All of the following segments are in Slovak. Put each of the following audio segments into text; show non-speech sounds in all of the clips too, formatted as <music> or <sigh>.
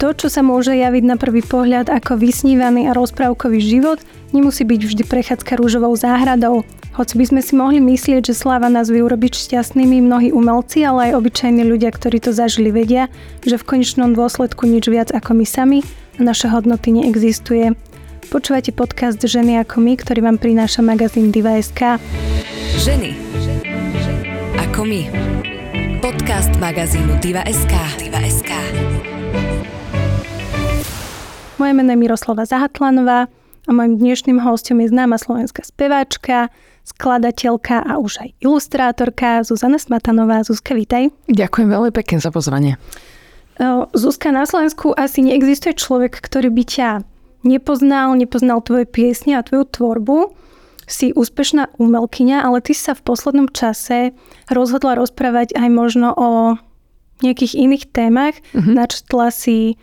To, čo sa môže javiť na prvý pohľad ako vysnívaný a rozprávkový život, nemusí byť vždy prechádzka rúžovou záhradou. Hoci by sme si mohli myslieť, že sláva nás vie urobiť šťastnými mnohí umelci, ale aj obyčajní ľudia, ktorí to zažili, vedia, že v konečnom dôsledku nič viac ako my sami a naše hodnoty neexistuje. Počúvate podcast Ženy ako my, ktorý vám prináša magazín Diva.sk. Ženy ako my. Podcast magazínu Diva.sk. Diva.sk. Moje meno je Miroslava Zahatlanová a mojim dnešným hostom je známa slovenská speváčka, skladateľka a už aj ilustrátorka Zuzana Smatanová. Zuzka, vítaj. Ďakujem veľmi pekne za pozvanie. Zuzka, na Slovensku asi neexistuje človek, ktorý by ťa nepoznal, nepoznal tvoje piesne a tvoju tvorbu. Si úspešná umelkyňa, ale ty sa v poslednom čase rozhodla rozprávať aj možno o nejakých iných témach. Mm-hmm. Načetla si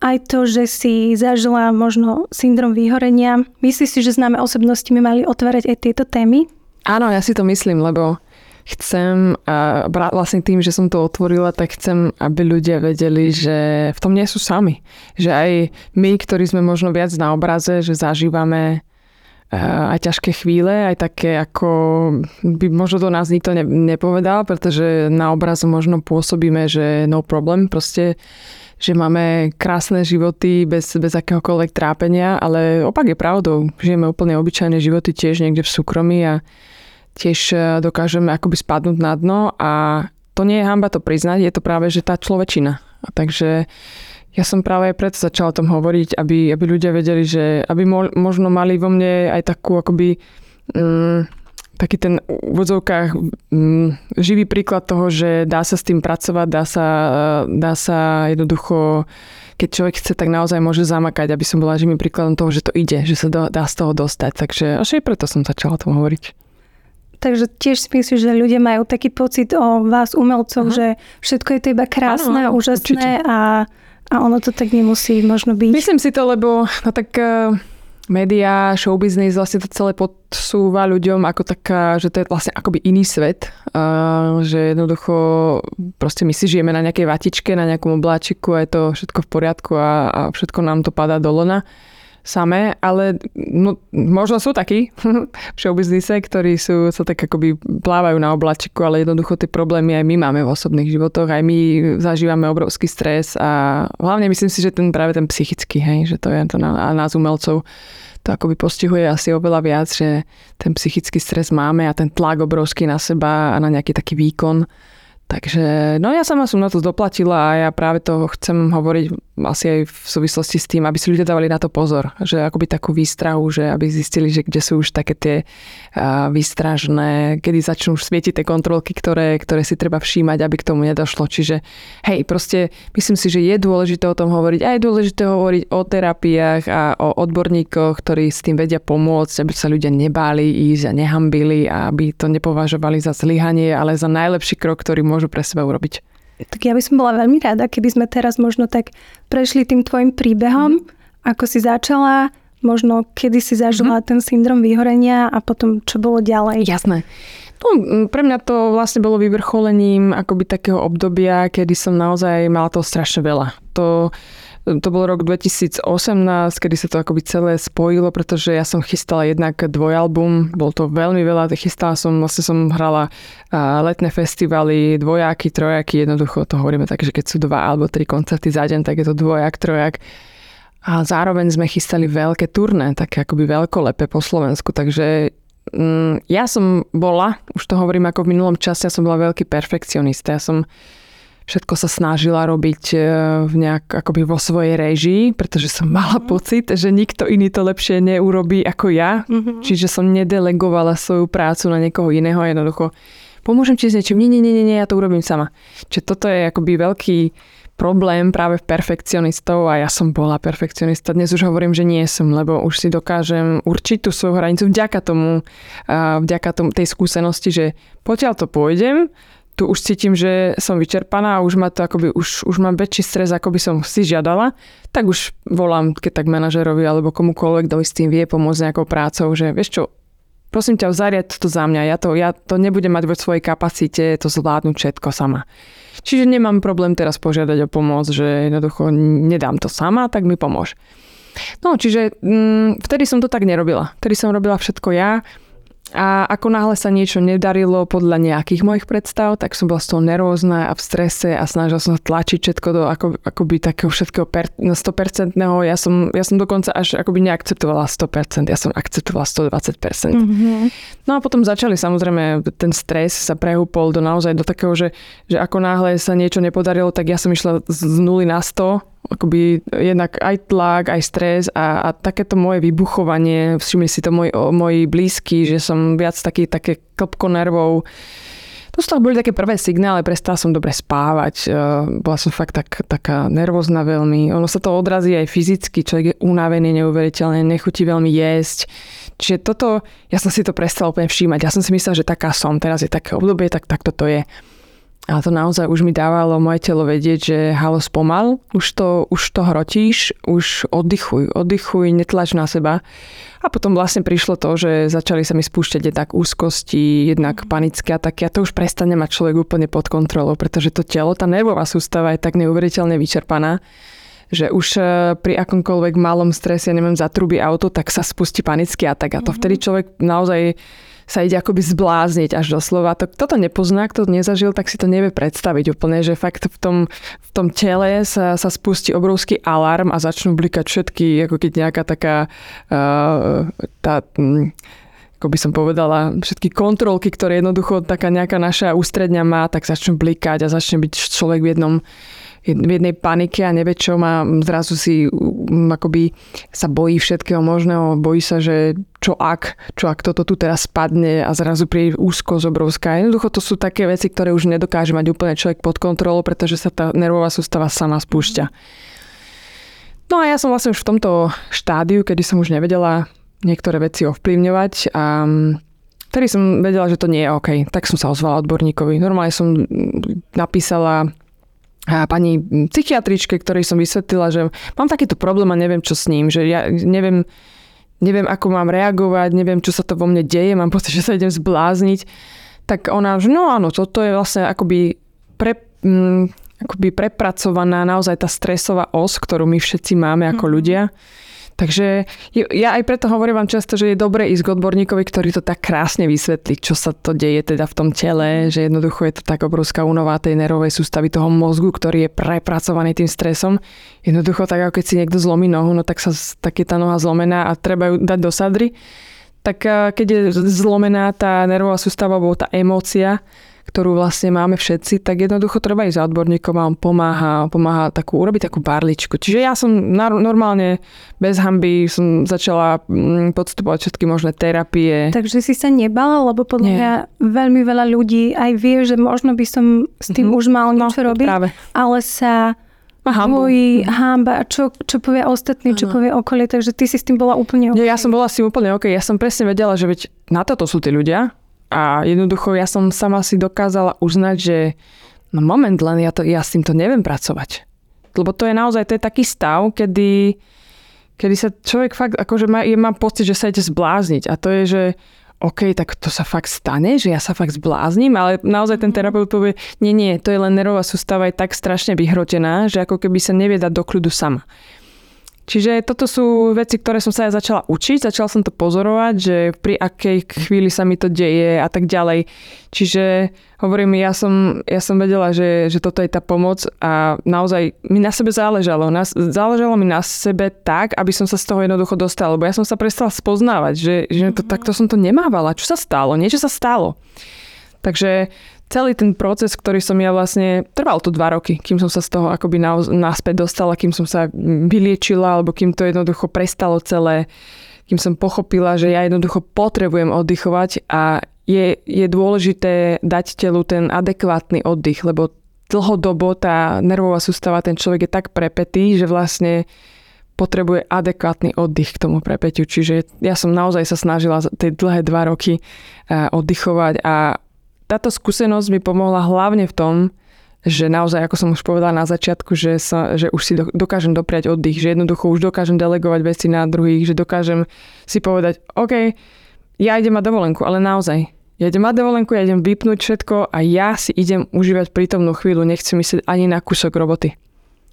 aj to, že si zažila možno syndrom vyhorenia. Myslíš si, že známe osobnosti by mali otvárať aj tieto témy? Áno, ja si to myslím, lebo chcem, a vlastne tým, že som to otvorila, tak chcem, aby ľudia vedeli, že v tom nie sú sami. Že aj my, ktorí sme možno viac na obraze, že zažívame aj ťažké chvíle, aj také, ako by možno do nás nikto ne, nepovedal, pretože na obrazu možno pôsobíme, že no problem, proste že máme krásne životy bez, bez akéhokoľvek trápenia, ale opak je pravdou. Žijeme úplne obyčajné životy tiež niekde v súkromí a tiež e, dokážeme akoby spadnúť na dno a to nie je hamba to priznať, je to práve, že tá človečina. A takže ja som práve aj preto začala o tom hovoriť, aby, aby ľudia vedeli, že aby mo, možno mali vo mne aj takú akoby um, taký ten v úvodzovkách um, živý príklad toho, že dá sa s tým pracovať, dá sa, dá sa jednoducho keď človek chce, tak naozaj môže zamakať, aby som bola živým príkladom toho, že to ide, že sa do, dá z toho dostať. Takže až aj preto som začala o tom hovoriť. Takže tiež si myslíš, že ľudia majú taký pocit o vás, umelcov, uh-huh. že všetko je to iba krásne, ano, úžasné určite. a, a ono to tak nemusí možno byť. Myslím si to, lebo no tak média, showbiznis vlastne to celé podsúva ľuďom ako taká, že to je vlastne akoby iný svet, že jednoducho proste my si žijeme na nejakej vatičke, na nejakom obláčiku a je to všetko v poriadku a, a všetko nám to padá do lona samé, ale no, možno sú takí <laughs> v ktorí sú, sa tak akoby plávajú na oblačiku, ale jednoducho tie problémy aj my máme v osobných životoch, aj my zažívame obrovský stres a hlavne myslím si, že ten práve ten psychický, hej, že to je to na, a nás umelcov to akoby postihuje asi oveľa viac, že ten psychický stres máme a ten tlak obrovský na seba a na nejaký taký výkon. Takže no ja sama som na to doplatila a ja práve to chcem hovoriť asi aj v súvislosti s tým, aby si ľudia dávali na to pozor, že akoby takú výstrahu, že aby zistili, že kde sú už také tie výstražné, kedy začnú už svietiť tie kontrolky, ktoré, ktoré si treba všímať, aby k tomu nedošlo. Čiže hej, proste myslím si, že je dôležité o tom hovoriť a je dôležité hovoriť o terapiách a o odborníkoch, ktorí s tým vedia pomôcť, aby sa ľudia nebáli ísť a nehambili a aby to nepovažovali za zlyhanie, ale za najlepší krok, ktorý môžu pre seba urobiť. Tak ja by som bola veľmi rada, keby sme teraz možno tak prešli tým tvojim príbehom, mm-hmm. ako si začala, možno kedy si zažila mm-hmm. ten syndrom vyhorenia a potom čo bolo ďalej. Jasné. No, pre mňa to vlastne bolo vyvrcholením akoby takého obdobia, kedy som naozaj mala toho strašne veľa. To, to bol rok 2018, kedy sa to akoby celé spojilo, pretože ja som chystala jednak dvojalbum, bol to veľmi veľa, chystala som, vlastne som hrala letné festivaly, dvojáky, trojaky, jednoducho to hovoríme tak, že keď sú dva alebo tri koncerty za deň, tak je to dvojak, trojak. A zároveň sme chystali veľké turné, také akoby veľkolepé po Slovensku, takže mm, ja som bola, už to hovorím ako v minulom čase, ja som bola veľký perfekcionista, ja som všetko sa snažila robiť e, v nejak akoby vo svojej režii, pretože som <laughs> mala mm. pocit, že nikto iný to lepšie neurobí ako ja. Mm-hmm. Čiže som nedelegovala svoju prácu na niekoho iného jednoducho pomôžem ti s niečím, nie, nie, nie, nie, ja to urobím sama. Čiže toto je akoby veľký problém práve v perfekcionistov a ja som bola perfekcionista. Dnes už hovorím, že nie som, lebo už si dokážem určiť tú svoju hranicu vďaka tomu, vďaka tomu, tej skúsenosti, že potiaľ to pôjdem, tu už cítim, že som vyčerpaná a už, ma to akoby, už, už mám väčší stres, ako by som si žiadala, tak už volám keď tak manažerovi alebo komukoľvek, kto s tým vie pomôcť nejakou prácou, že vieš čo, prosím ťa, zariad to za mňa, ja to, ja to nebudem mať vo svojej kapacite to zvládnuť všetko sama. Čiže nemám problém teraz požiadať o pomoc, že jednoducho nedám to sama, tak mi pomôž. No, čiže mm, vtedy som to tak nerobila. Vtedy som robila všetko ja a ako náhle sa niečo nedarilo podľa nejakých mojich predstav, tak som bola z toho nervózna a v strese a snažila som tlačiť všetko do ako, akoby takého všetkého per, 100%. Ja som, ja som dokonca až akoby neakceptovala 100%, ja som akceptovala 120%. Mm-hmm. No a potom začali samozrejme, ten stres sa prehúpol do naozaj do takého, že, že ako náhle sa niečo nepodarilo, tak ja som išla z 0 na 100 akoby jednak aj tlak, aj stres a, a takéto moje vybuchovanie, všimli si to moji, blízky, že som viac taký, také klpko nervov. To sú boli také prvé signály, prestala som dobre spávať, bola som fakt tak, taká nervózna veľmi. Ono sa to odrazí aj fyzicky, človek je unavený neuveriteľne, nechutí veľmi jesť. Čiže toto, ja som si to prestala úplne všímať. Ja som si myslela, že taká som, teraz je také obdobie, tak takto to je. Ale to naozaj už mi dávalo moje telo vedieť, že halo spomal, už to, už to hrotíš, už oddychuj, oddychuj, netlač na seba. A potom vlastne prišlo to, že začali sa mi spúšťať jednak úzkosti, jednak panické ataky a to už prestane mať človek úplne pod kontrolou, pretože to telo, tá nervová sústava je tak neuveriteľne vyčerpaná, že už e, pri akomkoľvek malom strese, ja neviem, zatrubí auto, tak sa spustí panický atak. A to vtedy človek naozaj sa ide akoby zblázniť až doslova. To, kto to nepozná, kto to nezažil, tak si to nevie predstaviť úplne, že fakt v tom, v tom tele sa, sa spustí obrovský alarm a začnú blikať všetky, ako keď nejaká taká uh, tá, hm, ako by som povedala, všetky kontrolky, ktoré jednoducho taká nejaká naša ústredňa má, tak začnú blikať a začne byť človek v jednom v jednej panike a nevie čo má, zrazu si akoby sa bojí všetkého možného, bojí sa, že čo ak, čo ak toto tu teraz spadne a zrazu príde úzkosť obrovská. Jednoducho to sú také veci, ktoré už nedokáže mať úplne človek pod kontrolou, pretože sa tá nervová sústava sama spúšťa. No a ja som vlastne už v tomto štádiu, kedy som už nevedela niektoré veci ovplyvňovať a Vtedy som vedela, že to nie je OK. Tak som sa ozvala odborníkovi. Normálne som napísala pani psychiatričke, ktorej som vysvetlila, že mám takýto problém a neviem, čo s ním, že ja neviem, neviem, ako mám reagovať, neviem, čo sa to vo mne deje, mám pocit, <laughs> že sa idem zblázniť. Tak ona, že no áno, toto je vlastne akoby, pre, m, akoby prepracovaná naozaj tá stresová os, ktorú my všetci máme ako mm-hmm. ľudia. Takže ja aj preto hovorím vám často, že je dobre ísť k odborníkovi, ktorý to tak krásne vysvetlí, čo sa to deje teda v tom tele, že jednoducho je to tak obrovská únová tej nervovej sústavy toho mozgu, ktorý je prepracovaný tým stresom. Jednoducho tak, ako keď si niekto zlomí nohu, no tak, sa, tak je tá noha zlomená a treba ju dať do sadry. Tak eh, keď je zlomená tá nervová sústava alebo tá emócia, ktorú vlastne máme všetci, tak jednoducho treba ísť za odborníkom a on pomáha, pomáha takú, urobiť takú barličku. Čiže ja som normálne bez hamby som začala mm, podstupovať všetky možné terapie. Takže si sa nebala, lebo podľa mňa veľmi veľa ľudí aj vie, že možno by som s tým mm-hmm. už mal no, niečo no, robiť, práve. ale sa bojí, hamba, čo, čo povie ostatní, čo povie okolie, takže ty si s tým bola úplne OK. Nie, ja som bola s tým úplne OK. Ja som presne vedela, že veď na toto sú tí ľudia, a jednoducho ja som sama si dokázala uznať, že no moment len, ja, to, ja s týmto neviem pracovať. Lebo to je naozaj, to je taký stav, kedy, kedy sa človek fakt, akože má, je, má pocit, že sa ide zblázniť. A to je, že OK, tak to sa fakt stane, že ja sa fakt zbláznim, ale naozaj ten mhm. terapeut povie, nie, nie, to je len nervová sústava je tak strašne vyhrotená, že ako keby sa nevie dať do kľudu sama. Čiže toto sú veci, ktoré som sa aj začala učiť, začala som to pozorovať, že pri akej chvíli sa mi to deje a tak ďalej. Čiže hovorím, ja som, ja som vedela, že, že toto je tá pomoc a naozaj mi na sebe záležalo. Na, záležalo mi na sebe tak, aby som sa z toho jednoducho dostala, lebo ja som sa prestala spoznávať, že, že to, takto som to nemávala. Čo sa stalo? Niečo sa stalo. Takže celý ten proces, ktorý som ja vlastne, trval to dva roky, kým som sa z toho akoby náspäť dostala, kým som sa vyliečila, alebo kým to jednoducho prestalo celé, kým som pochopila, že ja jednoducho potrebujem oddychovať a je, je dôležité dať telu ten adekvátny oddych, lebo dlhodobo tá nervová sústava, ten človek je tak prepetý, že vlastne potrebuje adekvátny oddych k tomu prepeťu. Čiže ja som naozaj sa snažila tie dlhé dva roky eh, oddychovať a táto skúsenosť mi pomohla hlavne v tom, že naozaj, ako som už povedala na začiatku, že, sa, že už si dokážem dopriať oddych, že jednoducho už dokážem delegovať veci na druhých, že dokážem si povedať, OK, ja idem mať dovolenku, ale naozaj. Ja idem mať dovolenku, ja idem vypnúť všetko a ja si idem užívať prítomnú chvíľu, nechcem myslieť ani na kúsok roboty.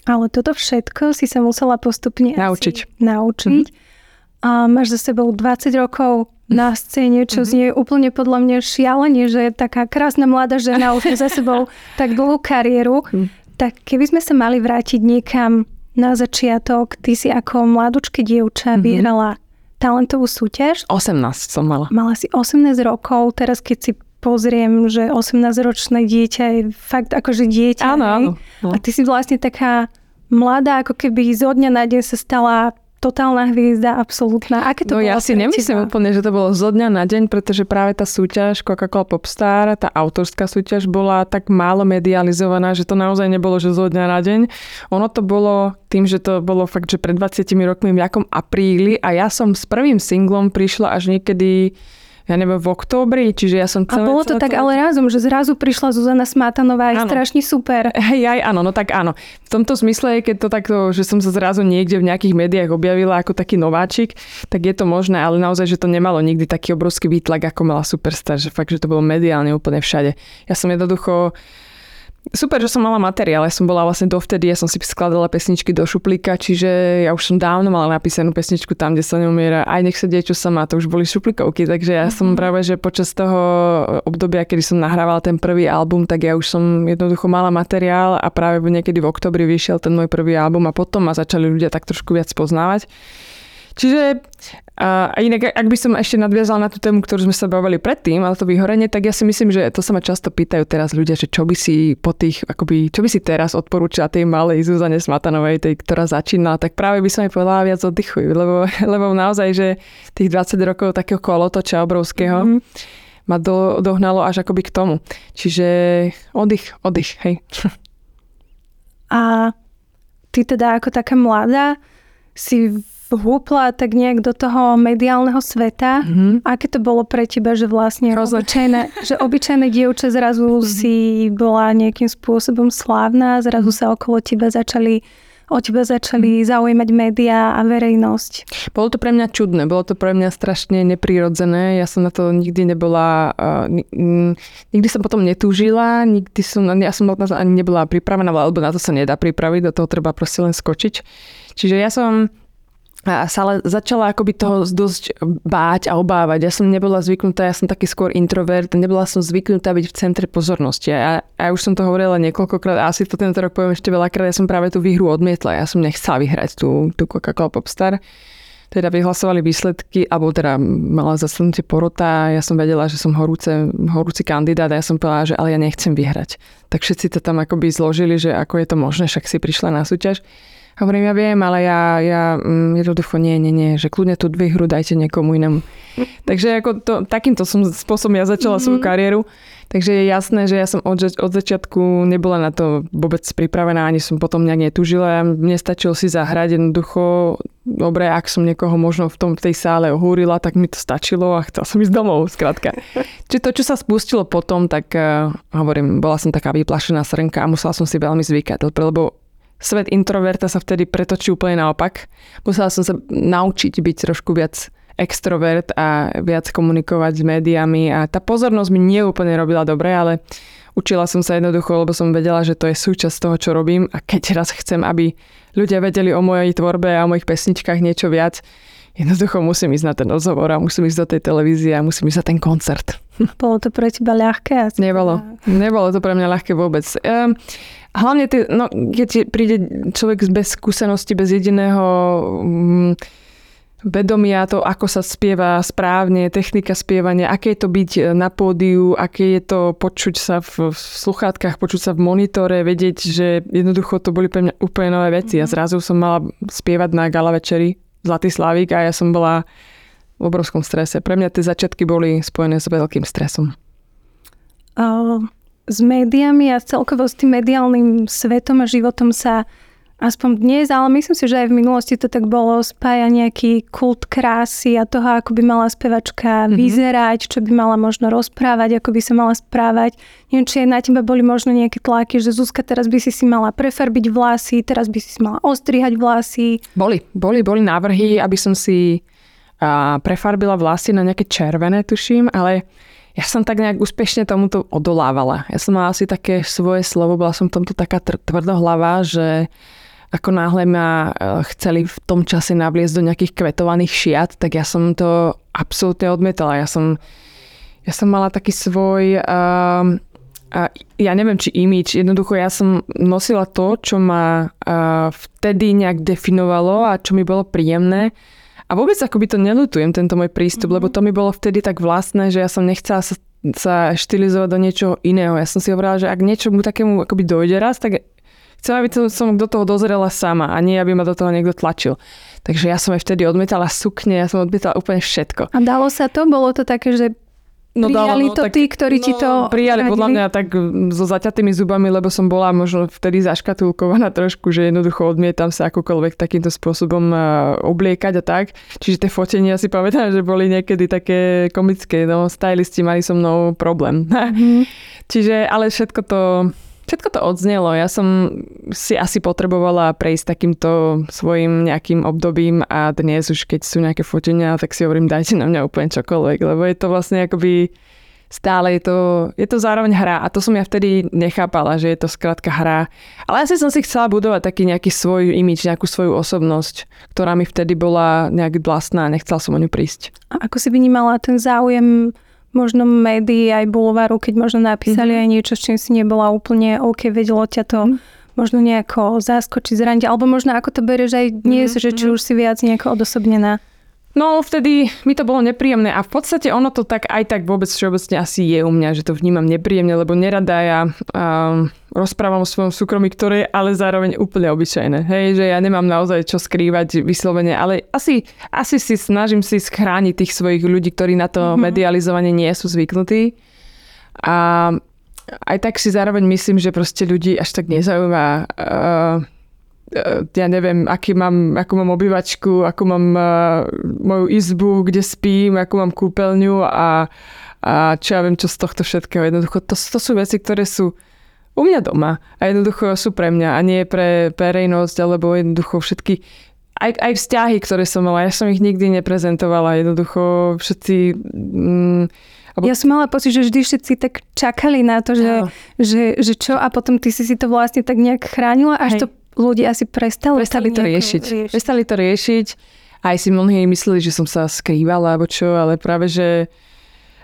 Ale toto všetko si sa musela postupne Naučiť. Naučiť. Mm-hmm. A máš za sebou 20 rokov na scéne, čo mm-hmm. znie úplne podľa mňa šialenie, že je taká krásna mladá žena už za sebou <laughs> tak dlhú kariéru. Mm. Tak keby sme sa mali vrátiť niekam na začiatok, ty si ako mladučké dievča mm-hmm. vyhrala talentovú súťaž. 18 som mala. Mala si 18 rokov, teraz keď si pozriem, že 18-ročné dieťa je fakt akože dieťa. Áno, áno. A ty si vlastne taká mladá, ako keby zo dňa na deň sa stala totálna hviezda, absolútna. Aké to no bolo ja si nemyslím úplne, že to bolo zo dňa na deň, pretože práve tá súťaž Coca-Cola Popstar, tá autorská súťaž bola tak málo medializovaná, že to naozaj nebolo, že zo dňa na deň. Ono to bolo tým, že to bolo fakt, že pred 20 rokmi v nejakom apríli a ja som s prvým singlom prišla až niekedy ja neviem, v októbri, čiže ja som celé... A bolo to celé tak to... ale razom, že zrazu prišla Zuzana Smátanová, je strašne super. <laughs> Hej, aj áno, no tak áno. V tomto zmysle, keď to takto, že som sa zrazu niekde v nejakých médiách objavila ako taký nováčik, tak je to možné, ale naozaj, že to nemalo nikdy taký obrovský výtlak, ako mala Superstar, že fakt, že to bolo mediálne úplne všade. Ja som jednoducho Super, že som mala materiál. Ja som bola vlastne dovtedy, ja som si skladala pesničky do šuplíka, čiže ja už som dávno mala napísanú pesničku tam, kde sa neumiera. Aj nech sa deje, čo sa má, to už boli šuplikovky. Takže ja som mhm. práve, že počas toho obdobia, kedy som nahrávala ten prvý album, tak ja už som jednoducho mala materiál a práve niekedy v oktobri vyšiel ten môj prvý album a potom ma začali ľudia tak trošku viac poznávať. Čiže a inak, ak by som ešte nadviazala na tú tému, ktorú sme sa bavili predtým, ale to vyhorenie, tak ja si myslím, že to sa ma často pýtajú teraz ľudia, že čo by si po tých, akoby, čo by si teraz odporúčala tej malej Zuzane Smatanovej, tej, ktorá začínala, tak práve by som jej povedala viac oddychuj, lebo, <laughs> lebo naozaj, že tých 20 rokov takého kolotoča obrovského mm-hmm. ma do, dohnalo až akoby k tomu. Čiže oddych, oddych, hej. <laughs> A ty teda ako taká mladá si vhúpla tak nejak do toho mediálneho sveta. Mm-hmm. Aké to bolo pre teba, že vlastne obyčajné, že obyčajné dievče zrazu mm-hmm. <laughs> si bola nejakým spôsobom slávna, zrazu sa okolo teba začali o teba začali mhm. zaujímať médiá a verejnosť. Bolo to pre mňa čudné, bolo to pre mňa strašne neprirodzené. Ja som na to nikdy nebola, uh, nikdy som potom netúžila, nikdy som, ja som na to ani nebola pripravená, alebo na to sa nedá pripraviť, do toho treba proste len skočiť. Čiže ja som a sa ale začala akoby toho dosť báť a obávať. Ja som nebola zvyknutá, ja som taký skôr introvert, nebola som zvyknutá byť v centre pozornosti. A, a už som to hovorila niekoľkokrát, a asi to tento rok poviem ešte veľakrát, ja som práve tú výhru odmietla. Ja som nechcela vyhrať tú, tú Coca-Cola Popstar. Teda vyhlasovali výsledky, alebo teda mala zasadnutie porota, ja som vedela, že som horúce, horúci kandidát a ja som povedala, že ale ja nechcem vyhrať. Tak všetci to tam akoby zložili, že ako je to možné, však si prišla na súťaž. Hovorím, ja viem, ale ja, ja mm, jednoducho nie, nie, nie, že kľudne tú výhru dajte niekomu inému. <laughs> Takže ako to, takýmto som spôsobom ja začala mm-hmm. svoju kariéru. Takže je jasné, že ja som od, od začiatku nebola na to vôbec pripravená, ani som potom nejak netúžila. Mne stačilo si zahrať jednoducho, dobre, ak som niekoho možno v, tom, v tej sále ohúrila, tak mi to stačilo a chcela som ísť domov, skrátka. <laughs> Čiže to, čo sa spustilo potom, tak uh, hovorím, bola som taká vyplašená srnka a musela som si veľmi zvykať, lebo svet introverta sa vtedy pretočí úplne naopak. Musela som sa naučiť byť trošku viac extrovert a viac komunikovať s médiami a tá pozornosť mi nie úplne robila dobre, ale učila som sa jednoducho, lebo som vedela, že to je súčasť toho, čo robím a keď raz chcem, aby ľudia vedeli o mojej tvorbe a o mojich pesničkách niečo viac, jednoducho musím ísť na ten rozhovor a musím ísť do tej televízie a musím ísť na ten koncert. Bolo to pre teba ľahké? Nebolo. Nebolo to pre mňa ľahké vôbec. Um, hlavne, ty, no, keď príde človek bez skúsenosti, bez jediného um, vedomia to, ako sa spieva správne, technika spievania, aké je to byť na pódiu, aké je to počuť sa v, v sluchátkach, počuť sa v monitore, vedieť, že jednoducho to boli pre mňa úplne nové veci. A mhm. zrazu som mala spievať na gala večeri Zlatý Slavik a ja som bola v obrovskom strese. Pre mňa tie začiatky boli spojené s veľkým stresom. Uh, s médiami a celkovo s tým mediálnym svetom a životom sa aspoň dnes, ale myslím si, že aj v minulosti to tak bolo, spája nejaký kult krásy a toho, ako by mala spevačka mm-hmm. vyzerať, čo by mala možno rozprávať, ako by sa mala správať. Neviem, či aj na teba boli možno nejaké tlaky, že Zuzka, teraz by si si mala prefarbiť vlasy, teraz by si si mala ostrihať vlasy. Boli, boli, boli návrhy, aby som si a prefarbila vlasy na nejaké červené, tuším, ale ja som tak nejak úspešne tomuto odolávala. Ja som mala asi také svoje slovo, bola som tomto taká tvrdohlava, že ako náhle ma e, chceli v tom čase navliesť do nejakých kvetovaných šiat, tak ja som to absolútne odmietala. Ja som, ja som mala taký svoj, uh, uh, ja neviem, či imič, jednoducho ja som nosila to, čo ma uh, vtedy nejak definovalo a čo mi bolo príjemné. A vôbec akoby to nelutujem, tento môj prístup, mm-hmm. lebo to mi bolo vtedy tak vlastné, že ja som nechcela sa, sa štilizovať do niečoho iného. Ja som si hovorila, že ak niečomu takému akoby dojde raz, tak Chcem, aby som do toho dozrela sama a nie, aby ma do toho niekto tlačil. Takže ja som aj vtedy odmietala sukne, ja som odmietala úplne všetko. A dalo sa to? Bolo to také, že No, prijali no, to tak, tí, ktorí no, ti to Prijali radili? podľa mňa tak so zaťatými zubami, lebo som bola možno vtedy zaškatulkovaná trošku, že jednoducho odmietam sa akokoľvek takýmto spôsobom obliekať a tak. Čiže tie fotenia si pamätám, že boli niekedy také komické. No, stylisti mali so mnou problém. Mm-hmm. <laughs> Čiže, ale všetko to Všetko to odznelo. Ja som si asi potrebovala prejsť takýmto svojim nejakým obdobím a dnes už keď sú nejaké fotenia, tak si hovorím, dajte na mňa úplne čokoľvek, lebo je to vlastne akoby stále je to, je to zároveň hra a to som ja vtedy nechápala, že je to skrátka hra. Ale asi som si chcela budovať taký nejaký svoj imič, nejakú svoju osobnosť, ktorá mi vtedy bola nejak vlastná a nechcela som o ňu prísť. A ako si vnímala ten záujem možno médií aj bulváru, keď možno napísali mm-hmm. aj niečo, s čím si nebola úplne OK, vedelo ťa to mm-hmm. možno nejako zaskočiť, zraniť, alebo možno ako to berieš aj dnes, mm-hmm. že či mhm. už si viac nejako odosobnená. No vtedy mi to bolo nepríjemné a v podstate ono to tak aj tak vôbec všeobecne asi je u mňa, že to vnímam nepríjemne, lebo nerada ja um, rozprávam o svojom súkromí, ktoré je ale zároveň úplne obyčajné. Hej, že ja nemám naozaj čo skrývať vyslovene, ale asi, asi si snažím si schrániť tých svojich ľudí, ktorí na to mm-hmm. medializovanie nie sú zvyknutí. A aj tak si zároveň myslím, že proste ľudí až tak nezaujíma uh, ja neviem, aký mám, akú mám obývačku, akú mám uh, moju izbu, kde spím, akú mám kúpeľňu a, a čo ja viem, čo z tohto všetkého. Jednoducho, to, to sú veci, ktoré sú u mňa doma a jednoducho sú pre mňa a nie pre verejnosť alebo jednoducho všetky aj, aj vzťahy, ktoré som mala, ja som ich nikdy neprezentovala. Jednoducho všetci... Mm, ja som mala pocit, že vždy všetci tak čakali na to, že, že, že čo a potom ty si si to vlastne tak nejak chránila, až Hej. to ľudia asi prestali, prestali to riešiť. riešiť. Prestali to riešiť. Aj si mnohí mysleli, že som sa skrývala alebo čo, ale práve, že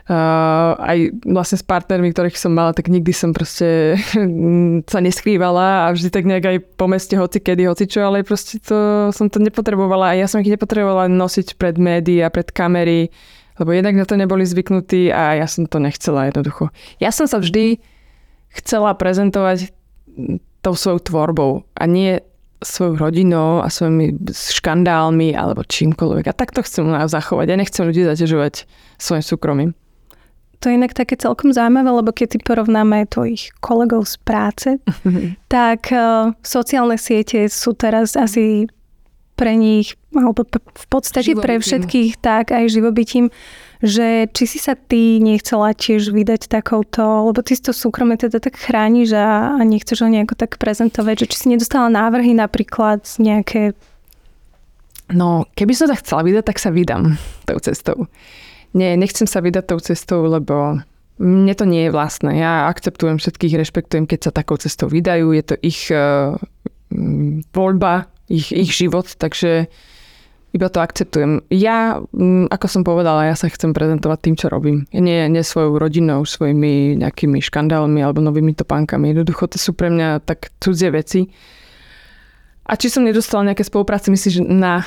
Uh, aj vlastne s partnermi, ktorých som mala, tak nikdy som proste <laughs> sa neskrývala a vždy tak nejak aj po meste hoci kedy, hoci čo, ale proste to, som to nepotrebovala a ja som ich nepotrebovala nosiť pred médií a pred kamery, lebo jednak na to neboli zvyknutí a ja som to nechcela jednoducho. Ja som sa vždy chcela prezentovať tou svojou tvorbou a nie svojou rodinou a svojimi škandálmi alebo čímkoľvek. A tak to chcem zachovať. Ja nechcem ľudí zaťažovať svojim súkromím. To je inak také celkom zaujímavé, lebo keď si porovnáme tvojich kolegov z práce, <laughs> tak uh, sociálne siete sú teraz asi pre nich, alebo v podstate živobytím. pre všetkých, tak aj živobytím že či si sa ty nechcela tiež vydať takouto, lebo ty si to súkromie teda tak chrániš a, a nechceš ho nejako tak prezentovať, že či si nedostala návrhy napríklad nejaké... No, keby som sa chcela vydať, tak sa vydám tou cestou. Nie, nechcem sa vydať tou cestou, lebo mne to nie je vlastné. Ja akceptujem všetkých, rešpektujem, keď sa takou cestou vydajú. Je to ich uh, voľba, ich, ich život, takže iba to akceptujem. Ja, mm, ako som povedala, ja sa chcem prezentovať tým, čo robím. Nie, nie svojou rodinou, svojimi nejakými škandálmi alebo novými topánkami. Jednoducho to sú pre mňa tak cudzie veci. A či som nedostala nejaké spolupráce, myslíš, na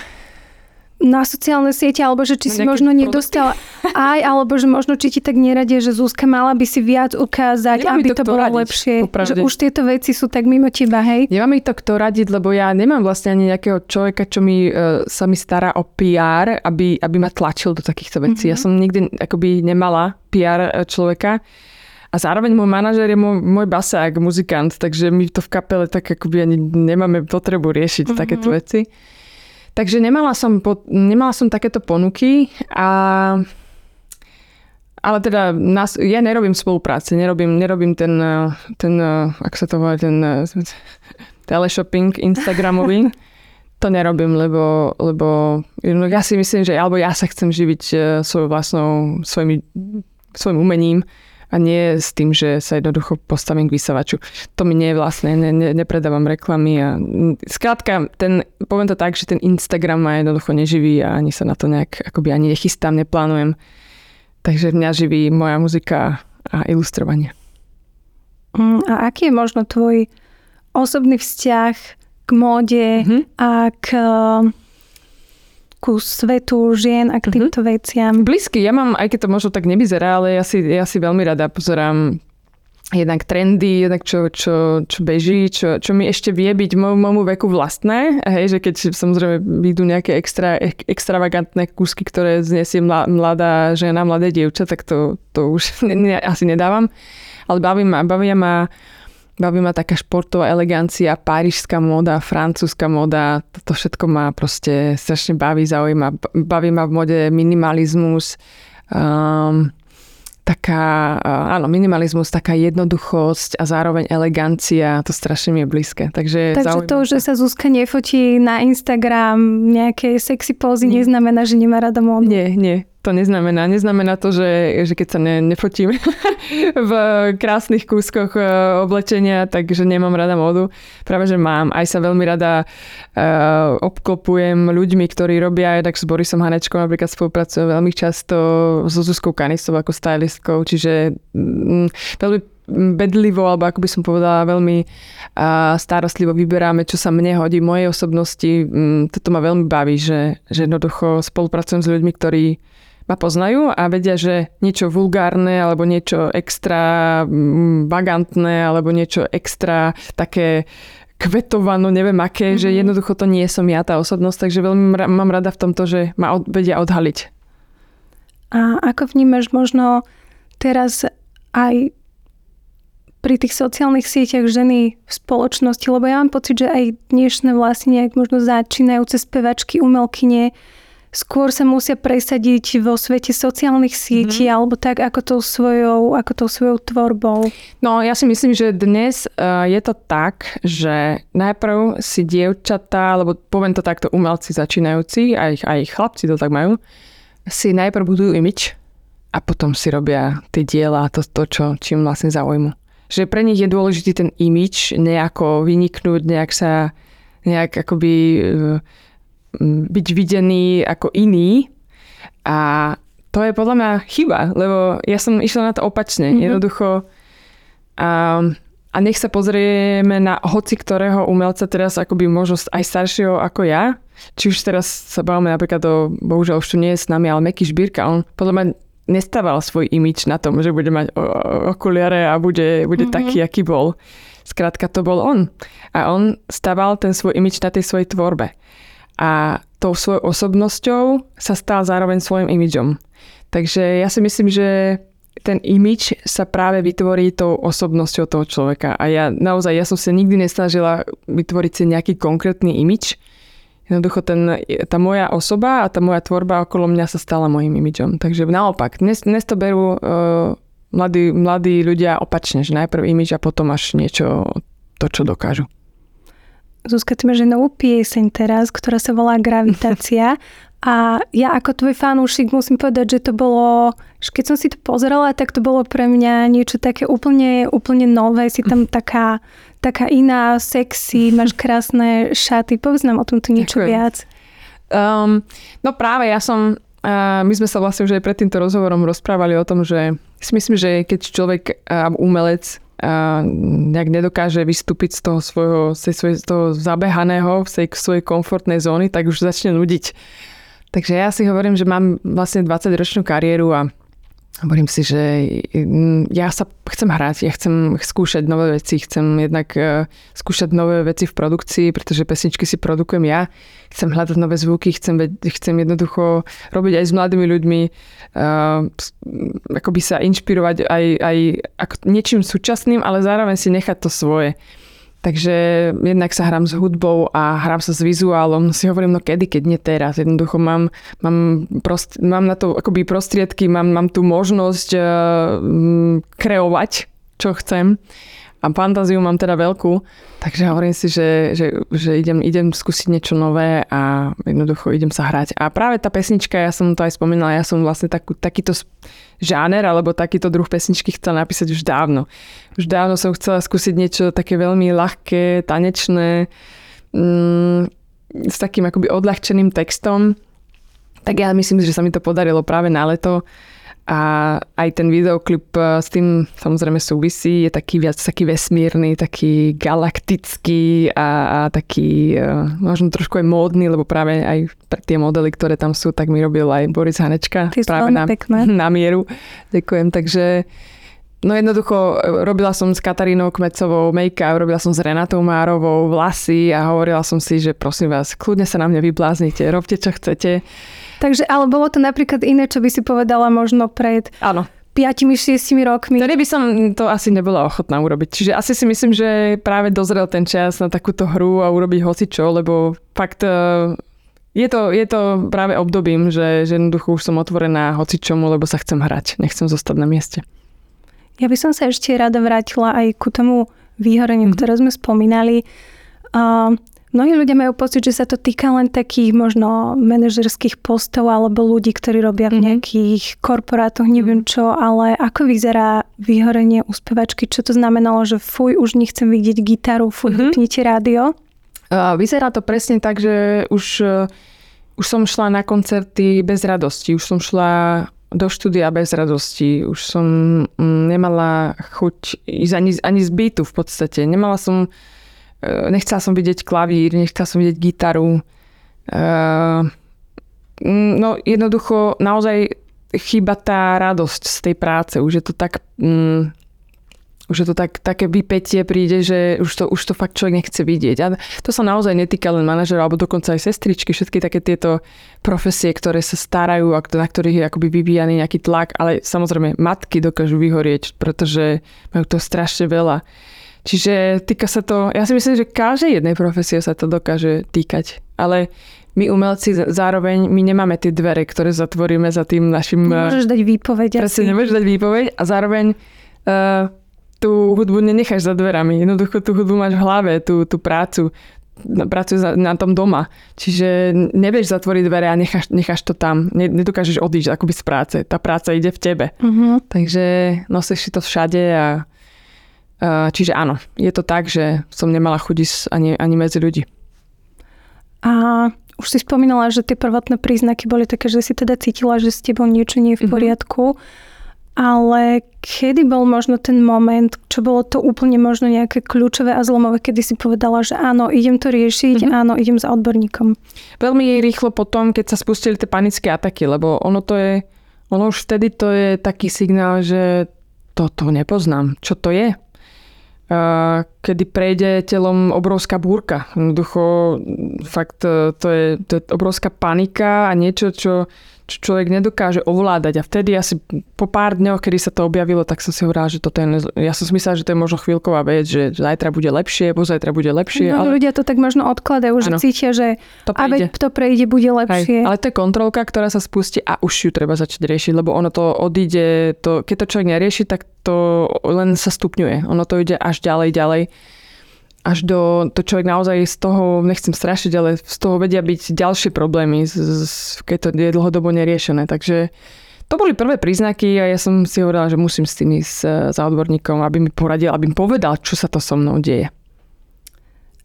na sociálne siete, alebo že či si možno nedostala aj, alebo že možno či ti tak neradie, že Zuzka mala by si viac ukázať, nemám aby to, to bolo radiť, lepšie. Popravde. Že už tieto veci sú tak mimo teba, hej? Nemám mi to kto radiť, lebo ja nemám vlastne ani nejakého človeka, čo mi uh, sa mi stará o PR, aby, aby ma tlačil do takýchto vecí. Mm-hmm. Ja som nikdy akoby nemala PR e, človeka. A zároveň môj manažer je môj, môj basák, muzikant, takže my to v kapele tak akoby ani nemáme potrebu riešiť mm-hmm. takéto veci. Takže nemala som, po, nemala som takéto ponuky a ale teda nás, ja nerobím spolupráce, nerobím, nerobím ten, ten, ako sa to volá, ten teleshopping Instagramový. <laughs> to nerobím, lebo, lebo no, ja si myslím, že alebo ja sa chcem živiť e, svojou vlastnou, svojimi, svojim umením a nie s tým, že sa jednoducho postavím k vysavaču. To mi nie je vlastné, ne, ne, nepredávam reklamy a skrátka, ten, poviem to tak, že ten Instagram ma jednoducho neživí a ani sa na to nejak akoby ani nechystám, neplánujem. Takže mňa živí moja muzika a ilustrovanie. Mm, a aký je možno tvoj osobný vzťah k móde mm-hmm. a k ku svetu žien a k týmto mm-hmm. veciam. Blízky, ja mám, aj keď to možno tak nevyzerá, ale ja si, ja si veľmi rada pozerám jednak trendy, jednak čo, čo, čo beží, čo, čo mi ešte vie byť môjmu, môjmu veku vlastné. Hej, že keď samozrejme vyjdú nejaké extra, extravagantné kúsky, ktoré znesie mladá žena, mladé dievča, tak to, to už <laughs> ne, ne, asi nedávam. Ale baví ma, baví ma Baví ma taká športová elegancia, párižská móda, francúzska móda, toto všetko ma proste strašne baví, zaujíma. Baví ma v mode minimalizmus, um, taká, áno, minimalizmus, taká jednoduchosť a zároveň elegancia, to strašne mi je blízke. Takže, Takže to, že sa Zuzka nefotí na Instagram nejaké sexy pózy, neznamená, že nemá rada módu. Nie, nie to neznamená. Neznamená to, že, že keď sa ne, nefotím <laughs> v krásnych kúskoch e, oblečenia, takže nemám rada módu. Práve, že mám. Aj sa veľmi rada uh, obklopujem ľuďmi, ktorí robia, tak s Borisom Hanečkom napríklad spolupracujem veľmi často so Zuzkou Kanistou ako stylistkou, čiže mm, veľmi bedlivo, alebo ako by som povedala, veľmi uh, starostlivo vyberáme, čo sa mne hodí, mojej osobnosti. Um, toto ma veľmi baví, že, že jednoducho spolupracujem s ľuďmi, ktorí ma poznajú a vedia, že niečo vulgárne alebo niečo extra bagantné alebo niečo extra také kvetovano, neviem aké, mm-hmm. že jednoducho to nie som ja tá osobnosť, takže veľmi mám rada v tomto, že ma od, vedia odhaliť. A ako vnímaš možno teraz aj pri tých sociálnych sieťach ženy v spoločnosti, lebo ja mám pocit, že aj dnešné vlastne nejak možno začínajúce spevačky, umelkyne skôr sa musia presadiť vo svete sociálnych sietí mm-hmm. alebo tak ako tou, svojou, ako tou svojou tvorbou? No ja si myslím, že dnes uh, je to tak, že najprv si dievčatá, alebo poviem to takto umelci začínajúci, aj, aj chlapci to tak majú, si najprv budujú imič a potom si robia tie diela, to, to čo, čím vlastne zaujmu. Že pre nich je dôležitý ten imič, nejako vyniknúť, nejak sa nejak akoby uh, byť videný ako iný a to je podľa mňa chyba, lebo ja som išla na to opačne. Mm-hmm. Jednoducho a, a nech sa pozrieme na hoci ktorého umelca teraz akoby možno aj staršieho ako ja. Či už teraz sa bavíme napríklad o, bohužiaľ už tu nie je s nami, ale Meky Šbírka, on podľa mňa nestával svoj imič na tom, že bude mať okuliare a bude, bude mm-hmm. taký, aký bol. Skrátka to bol on. A on staval ten svoj imič na tej svojej tvorbe a tou svojou osobnosťou sa stal zároveň svojim imidžom. Takže ja si myslím, že ten imič sa práve vytvorí tou osobnosťou toho človeka. A ja naozaj, ja som sa nikdy nesnažila vytvoriť si nejaký konkrétny imič. Jednoducho ten, tá moja osoba a tá moja tvorba okolo mňa sa stala mojim imidžom. Takže naopak, dnes, dnes to berú uh, mladí, mladí ľudia opačne, že najprv imič a potom až niečo, to, čo dokážu. Zuzka, ty máš novú pieseň teraz, ktorá sa volá Gravitácia. <laughs> A ja ako tvoj fanúšik musím povedať, že to bolo, keď som si to pozerala, tak to bolo pre mňa niečo také úplne, úplne nové. Si tam <laughs> taká, taká iná, sexy, máš krásne šaty. Povedz nám o tomto niečo Ďakujem. viac. Um, no práve ja som, uh, my sme sa vlastne už aj pred týmto rozhovorom rozprávali o tom, že si myslím, že keď človek, uh, umelec a nejak nedokáže vystúpiť z toho svojho, z toho zabehaného, z tej svojej komfortnej zóny, tak už začne nudiť. Takže ja si hovorím, že mám vlastne 20-ročnú kariéru a Hovorím si, že mm, ja sa chcem hrať, ja chcem skúšať nové veci, chcem jednak e, skúšať nové veci v produkcii, pretože pesničky si produkujem ja. Chcem hľadať nové zvuky, chcem, chcem jednoducho robiť aj s mladými ľuďmi, uh, akoby sa inšpirovať aj, aj niečím súčasným, ale zároveň si nechať to svoje. Takže jednak sa hrám s hudbou a hrám sa s vizuálom. Si hovorím, no kedy, keď nie teraz. Jednoducho mám, mám, prost, mám na to akoby prostriedky, mám, mám tú možnosť uh, kreovať, čo chcem. A fantáziu mám teda veľkú, takže hovorím si, že, že, že idem, idem skúsiť niečo nové a jednoducho idem sa hrať. A práve tá pesnička, ja som to aj spomínala, ja som vlastne takú, takýto žáner alebo takýto druh pesničky chcela napísať už dávno. Už dávno som chcela skúsiť niečo také veľmi ľahké, tanečné, mm, s takým akoby odľahčeným textom. Tak ja myslím, že sa mi to podarilo práve na leto a aj ten videoklip e, s tým samozrejme súvisí, je taký viac taký vesmírny, taký galaktický a, a taký uh, možno trošku aj módny, lebo práve aj tie modely, ktoré tam sú, tak mi robil aj Boris Hanečka. Ty práve na, pekné. <laughs> na mieru. Ďakujem, takže No jednoducho, e, robila som s Katarínou Kmecovou make-up, robila som s Renatou Márovou vlasy a hovorila som si, že prosím vás, kľudne sa na mňa vybláznite, robte čo chcete. Takže, ale bolo to napríklad iné, čo by si povedala možno pred Áno. 5-6 rokmi. Vtedy by som to asi nebola ochotná urobiť. Čiže asi si myslím, že práve dozrel ten čas na takúto hru a urobiť hocičo, lebo fakt e, je to, je to práve obdobím, že, že jednoducho už som otvorená hocičomu, lebo sa chcem hrať. Nechcem zostať na mieste. Ja by som sa ešte rada vrátila aj ku tomu výhoreniu, mm. ktoré sme spomínali. Uh, Mnohí ľudia majú pocit, že sa to týka len takých možno manažerských postov alebo ľudí, ktorí robia v mhm. nejakých korporátoch, neviem čo, ale ako vyzerá vyhorenie u spevačky? Čo to znamenalo, že fuj, už nechcem vidieť gitaru, fuj, mm-hmm. vypnite rádio? Vyzerá to presne tak, že už, e, už som šla na koncerty bez radosti, už som šla do štúdia bez radosti, už som mm, nemala chuť ísť ani, ani z bytu v podstate. Nemala som Eh, nechcela som vidieť klavír, nechcela som vidieť gitaru. Eh, mm, no jednoducho naozaj chýba tá radosť z tej práce. Už je to tak... Mm, už je to tak, také vypetie príde, že už to, už to fakt človek nechce vidieť. A to sa naozaj netýka len manažera, alebo dokonca aj sestričky, všetky také tieto profesie, ktoré sa starajú a na ktorých je akoby vyvíjaný nejaký tlak, ale samozrejme matky dokážu vyhorieť, pretože majú to strašne veľa. Čiže týka sa to, ja si myslím, že každej jednej profesie sa to dokáže týkať. Ale my umelci zároveň, my nemáme tie dvere, ktoré zatvoríme za tým našim... Nemôžeš dať výpoveď. Presne, nemôžeš dať výpoveď a zároveň uh, tú hudbu nenecháš za dverami. Jednoducho tú hudbu máš v hlave, tú, tú prácu, pracujú na tom doma. Čiže nevieš zatvoriť dvere a necháš, necháš to tam. Nedokážeš odísť akoby z práce. Tá práca ide v tebe. Uh-huh. Takže nosíš si to všade a Čiže áno, je to tak, že som nemala chuť ani, ani medzi ľudí. A už si spomínala, že tie prvotné príznaky boli také, že si teda cítila, že s tebou niečo nie je v mhm. poriadku. Mm-hmm. Ale kedy bol možno ten moment, čo bolo to úplne možno nejaké kľúčové a zlomové, kedy si povedala, že áno, idem to riešiť, mm-hmm. áno, idem za odborníkom? Veľmi rýchlo potom, keď sa spustili tie panické ataky, lebo ono to je, ono už vtedy to je taký signál, že toto nepoznám. Čo to je? Kedy prejde telom obrovská búrka. Jednoducho, fakt e, to je, to je obrovská panika a niečo, čo čo človek nedokáže ovládať. A vtedy asi po pár dňoch, kedy sa to objavilo, tak som si hovorila, že toto je... Ja som si myslela, že to je možno chvíľková vec, že zajtra bude lepšie, zajtra bude lepšie. No, ale... ľudia to tak možno odkladajú, že ano. cítia, že to prejde. to prejde, bude lepšie. Hej, ale to je kontrolka, ktorá sa spustí a už ju treba začať riešiť, lebo ono to odíde, to, keď to človek nerieši, tak to len sa stupňuje. Ono to ide až ďalej, ďalej až do, to človek naozaj z toho, nechcem strašiť, ale z toho vedia byť ďalšie problémy, z, z, keď to je dlhodobo neriešené. Takže to boli prvé príznaky a ja som si hovorila, že musím s tým ísť e, za odborníkom, aby mi poradil, aby mi povedal, čo sa to so mnou deje.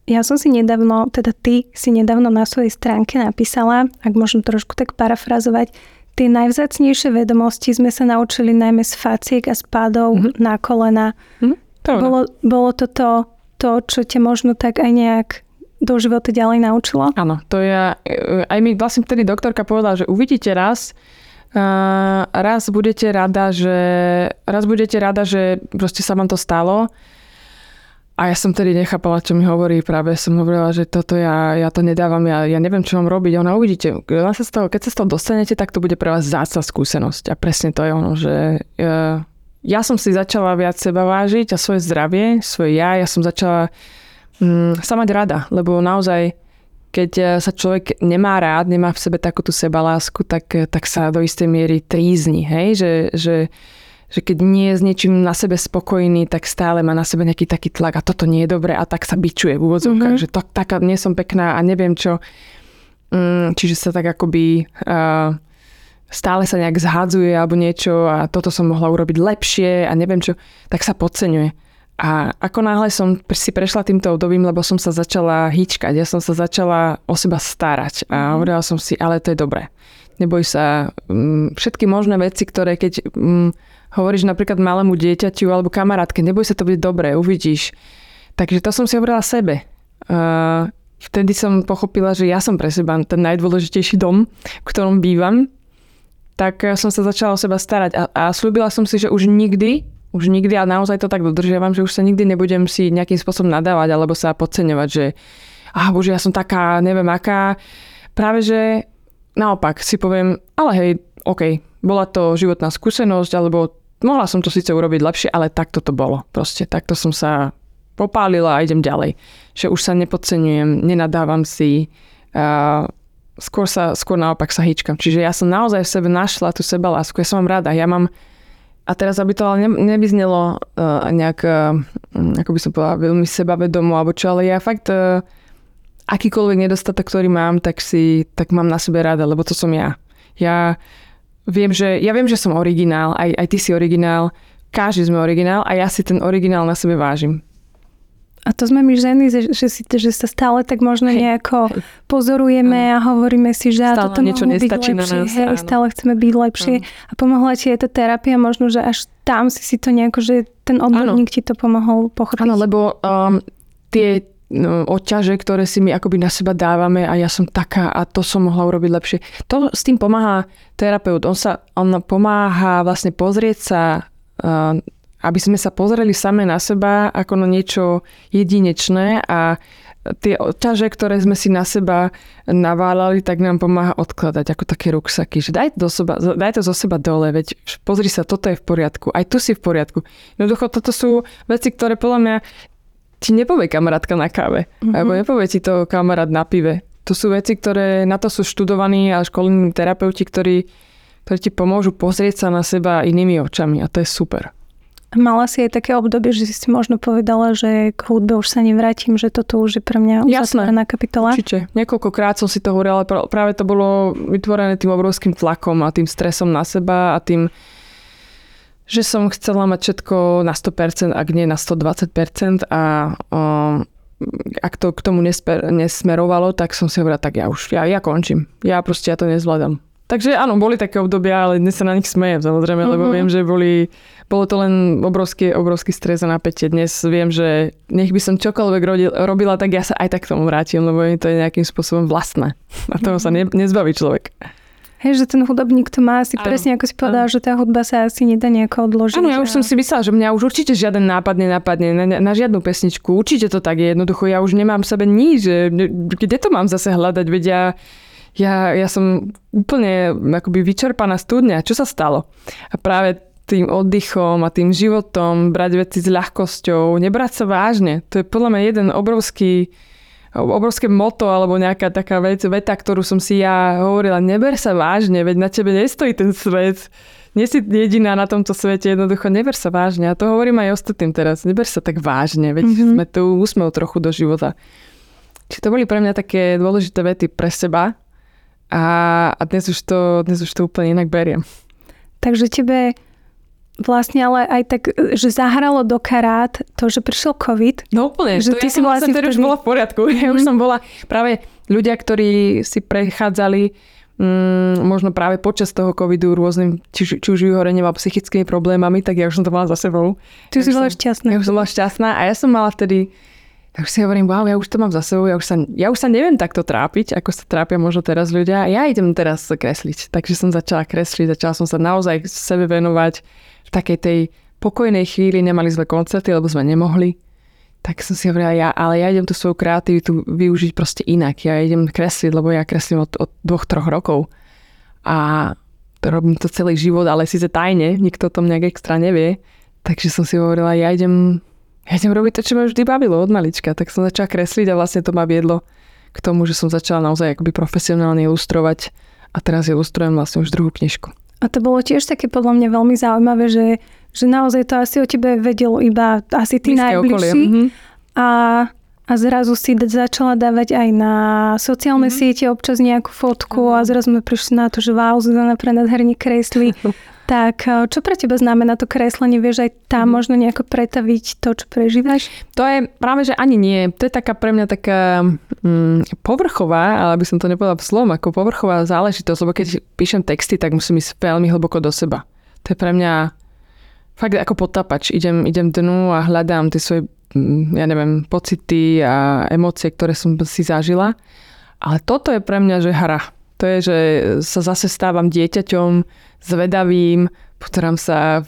Ja som si nedávno, teda ty si nedávno na svojej stránke napísala, ak môžem trošku tak parafrazovať, tie najvzácnejšie vedomosti sme sa naučili najmä z faciek a spádov mm-hmm. na kolena. Mm-hmm. To bolo, bolo to to, čo ťa možno tak aj nejak do života ďalej naučilo? Áno, to je, aj mi vlastne vtedy doktorka povedala, že uvidíte raz, uh, raz budete rada, že raz budete rada, že proste sa vám to stalo. A ja som tedy nechápala, čo mi hovorí. Práve som hovorila, že toto ja, ja to nedávam, ja, ja neviem, čo mám robiť. Ona uvidíte, keď sa, z toho, keď sa z toho dostanete, tak to bude pre vás zácna skúsenosť. A presne to je ono, že uh, ja som si začala viac seba vážiť a svoje zdravie, svoje ja, ja som začala mm, sa mať rada, lebo naozaj keď eh, sa človek nemá rád, nemá v sebe takú tú sebalásku, tak, eh, tak sa do istej miery trízni, hej? Že, že, že keď nie je s niečím na sebe spokojný, tak stále má na sebe nejaký taký tlak a toto nie je dobré a tak sa bičuje v úvodzovkách, mm-hmm. že to, taká nie som pekná a neviem čo. Mm, čiže sa tak akoby uh, stále sa nejak zhadzuje alebo niečo a toto som mohla urobiť lepšie a neviem čo, tak sa podceňuje. A ako náhle som si prešla týmto obdobím, lebo som sa začala hýčkať, ja som sa začala o seba starať a mm-hmm. hovorila som si, ale to je dobré. Neboj sa, mm, všetky možné veci, ktoré keď mm, hovoríš napríklad malému dieťaťu alebo kamarátke, neboj sa, to bude dobré, uvidíš. Takže to som si hovorila sebe. Uh, vtedy som pochopila, že ja som pre seba ten najdôležitejší dom, v ktorom bývam tak som sa začala o seba starať a, a slúbila som si, že už nikdy, už nikdy a naozaj to tak dodržiavam, že už sa nikdy nebudem si nejakým spôsobom nadávať alebo sa podceňovať, že ah, bože, ja som taká, neviem aká. Práve, že naopak si poviem, ale hej, OK, bola to životná skúsenosť, alebo mohla som to síce urobiť lepšie, ale takto to bolo. Proste takto som sa popálila a idem ďalej. Že už sa nepodceňujem, nenadávam si, uh, skôr, sa, skôr naopak sa hýčkam. Čiže ja som naozaj v sebe našla tú sebalásku. Ja som mám rada. Ja mám, a teraz aby to ale nevyznelo uh, nejak, uh, ako by som povedala, veľmi sebavedomo, alebo čo, ale ja fakt uh, akýkoľvek nedostatok, ktorý mám, tak si, tak mám na sebe rada, lebo to som ja. Ja viem, že, ja viem, že som originál, aj, aj ty si originál, každý sme originál a ja si ten originál na sebe vážim. A to sme my ženy, že, že, si, že sa stále tak možno nejako pozorujeme a hovoríme si, že stále toto niečo nestačí byť lepšie, na nás. hej, stále chceme byť lepšie. A pomohla ti aj tá terapia, možno, že až tam si si to nejako, že ten odborník ti to pomohol pochopiť. Áno, lebo um, tie no, odťaže, ktoré si my akoby na seba dávame a ja som taká a to som mohla urobiť lepšie. To s tým pomáha terapeut. On sa on pomáha vlastne pozrieť sa uh, aby sme sa pozreli same na seba ako na niečo jedinečné a tie ťaže, ktoré sme si na seba naválali, tak nám pomáha odkladať ako také ruksaky. Že daj, do seba, daj to zo seba dole, veď pozri sa, toto je v poriadku, aj tu si v poriadku. Jednoducho, toto sú veci, ktoré podľa mňa ti nepovie kamarátka na káve, mm-hmm. alebo nepovie ti to kamarát na pive. To sú veci, ktoré na to sú študovaní a školní terapeuti, ktorí, ktorí ti pomôžu pozrieť sa na seba inými očami a to je super. Mala si aj také obdobie, že si si možno povedala, že k hudbe už sa nevrátim, že toto už je pre mňa uzatvorená kapitola? určite. Niekoľkokrát som si to hovorila, ale práve to bolo vytvorené tým obrovským tlakom a tým stresom na seba a tým, že som chcela mať všetko na 100%, ak nie na 120% a um, ak to k tomu nesper, nesmerovalo, tak som si hovorila, tak ja už, ja, ja končím. Ja proste ja to nezvládam. Takže áno, boli také obdobia, ale dnes sa na nich smejem samozrejme, uh-huh. lebo mhm. viem, že boli, bolo to len obrovský, obrovský stres a napätie. Dnes viem, že nech by som čokoľvek rodil, robila, tak ja sa aj tak k tomu vrátim, lebo to je nejakým spôsobom vlastné. A toho sa ne, nezbaví človek. Hej, že ten hudobník to má asi ano, presne, ako si povedal, že tá hudba sa asi nedá nejako odložiť. Áno, ja už som si myslela, že mňa už určite žiaden nápad nenapadne na, na žiadnu pesničku. Určite to tak je. Jednoducho, ja už nemám v sebe nič. Kde to mám zase hľadať? Veď ja ja, ja som úplne akoby vyčerpaná studňa. Čo sa stalo? A práve tým oddychom a tým životom, brať veci s ľahkosťou, nebrať sa vážne. To je podľa mňa jeden obrovský obrovské moto alebo nejaká taká vec, veta, ktorú som si ja hovorila, neber sa vážne, veď na tebe nestojí ten svet. Nie si jediná na tomto svete, jednoducho neber sa vážne. A to hovorím aj ostatným teraz. Neber sa tak vážne, veď mm-hmm. sme tu úsmev trochu do života. Čiže to boli pre mňa také dôležité vety pre seba, a, a dnes, už to, dnes už to úplne inak beriem. Takže tebe vlastne ale aj tak, že zahralo do karát to, že prišiel COVID. No úplne, že to ty ja si vlastne vtedy už bola v poriadku. Mm. <laughs> Ja už som bola práve ľudia, ktorí si prechádzali mm, možno práve počas toho covidu rôznym, či, či už vyhorením alebo psychickými problémami, tak ja už som to mala za sebou. Ty ja si bola šťastná. Ja už som bola šťastná a ja som mala vtedy tak si hovorím, wow, ja už to mám za sebou, ja už, sa, ja už sa neviem takto trápiť, ako sa trápia možno teraz ľudia. Ja idem teraz kresliť. Takže som začala kresliť, začala som sa naozaj sebe venovať v takej tej pokojnej chvíli. Nemali sme koncerty, lebo sme nemohli. Tak som si hovorila, ja, ale ja idem tú svoju kreativitu využiť proste inak. Ja idem kresliť, lebo ja kreslím od, od dvoch, troch rokov. A robím to celý život, ale síce tajne, nikto o tom nejak extra nevie. Takže som si hovorila, ja idem ja idem robiť to, čo ma vždy bavilo od malička. Tak som začala kresliť a vlastne to ma viedlo k tomu, že som začala naozaj akoby profesionálne ilustrovať a teraz ilustrujem vlastne už druhú knižku. A to bolo tiež také podľa mňa veľmi zaujímavé, že že naozaj to asi o tebe vedelo iba asi tí Blízke najbližší. Mhm. A, a zrazu si začala dávať aj na sociálne Mhm. siete občas nejakú fotku a zrazu sme prišli na to, že wow, Zuzana pre nádherne kreslí. <laughs> tak eh, čo pre teba znamená to kreslenie? Vieš aj tam Mhm. možno nejako pretaviť to, čo prežívaš? To je práve, že ani nie. To je taká pre mňa taká mm, povrchová, ale by som to nepovedala slovom, ako povrchová záležitosť, lebo keď píšem texty, tak musím ísť veľmi hlboko do seba. To je pre mňa fakt ako potapač. Idem, idem dnu a hľadám tie svoje, mm, ja neviem, pocity a emócie, ktoré som si zažila. Ale toto je pre mňa, že hra. To je, že sa zase stávam dieťaťom, zvedavým, pozerám sa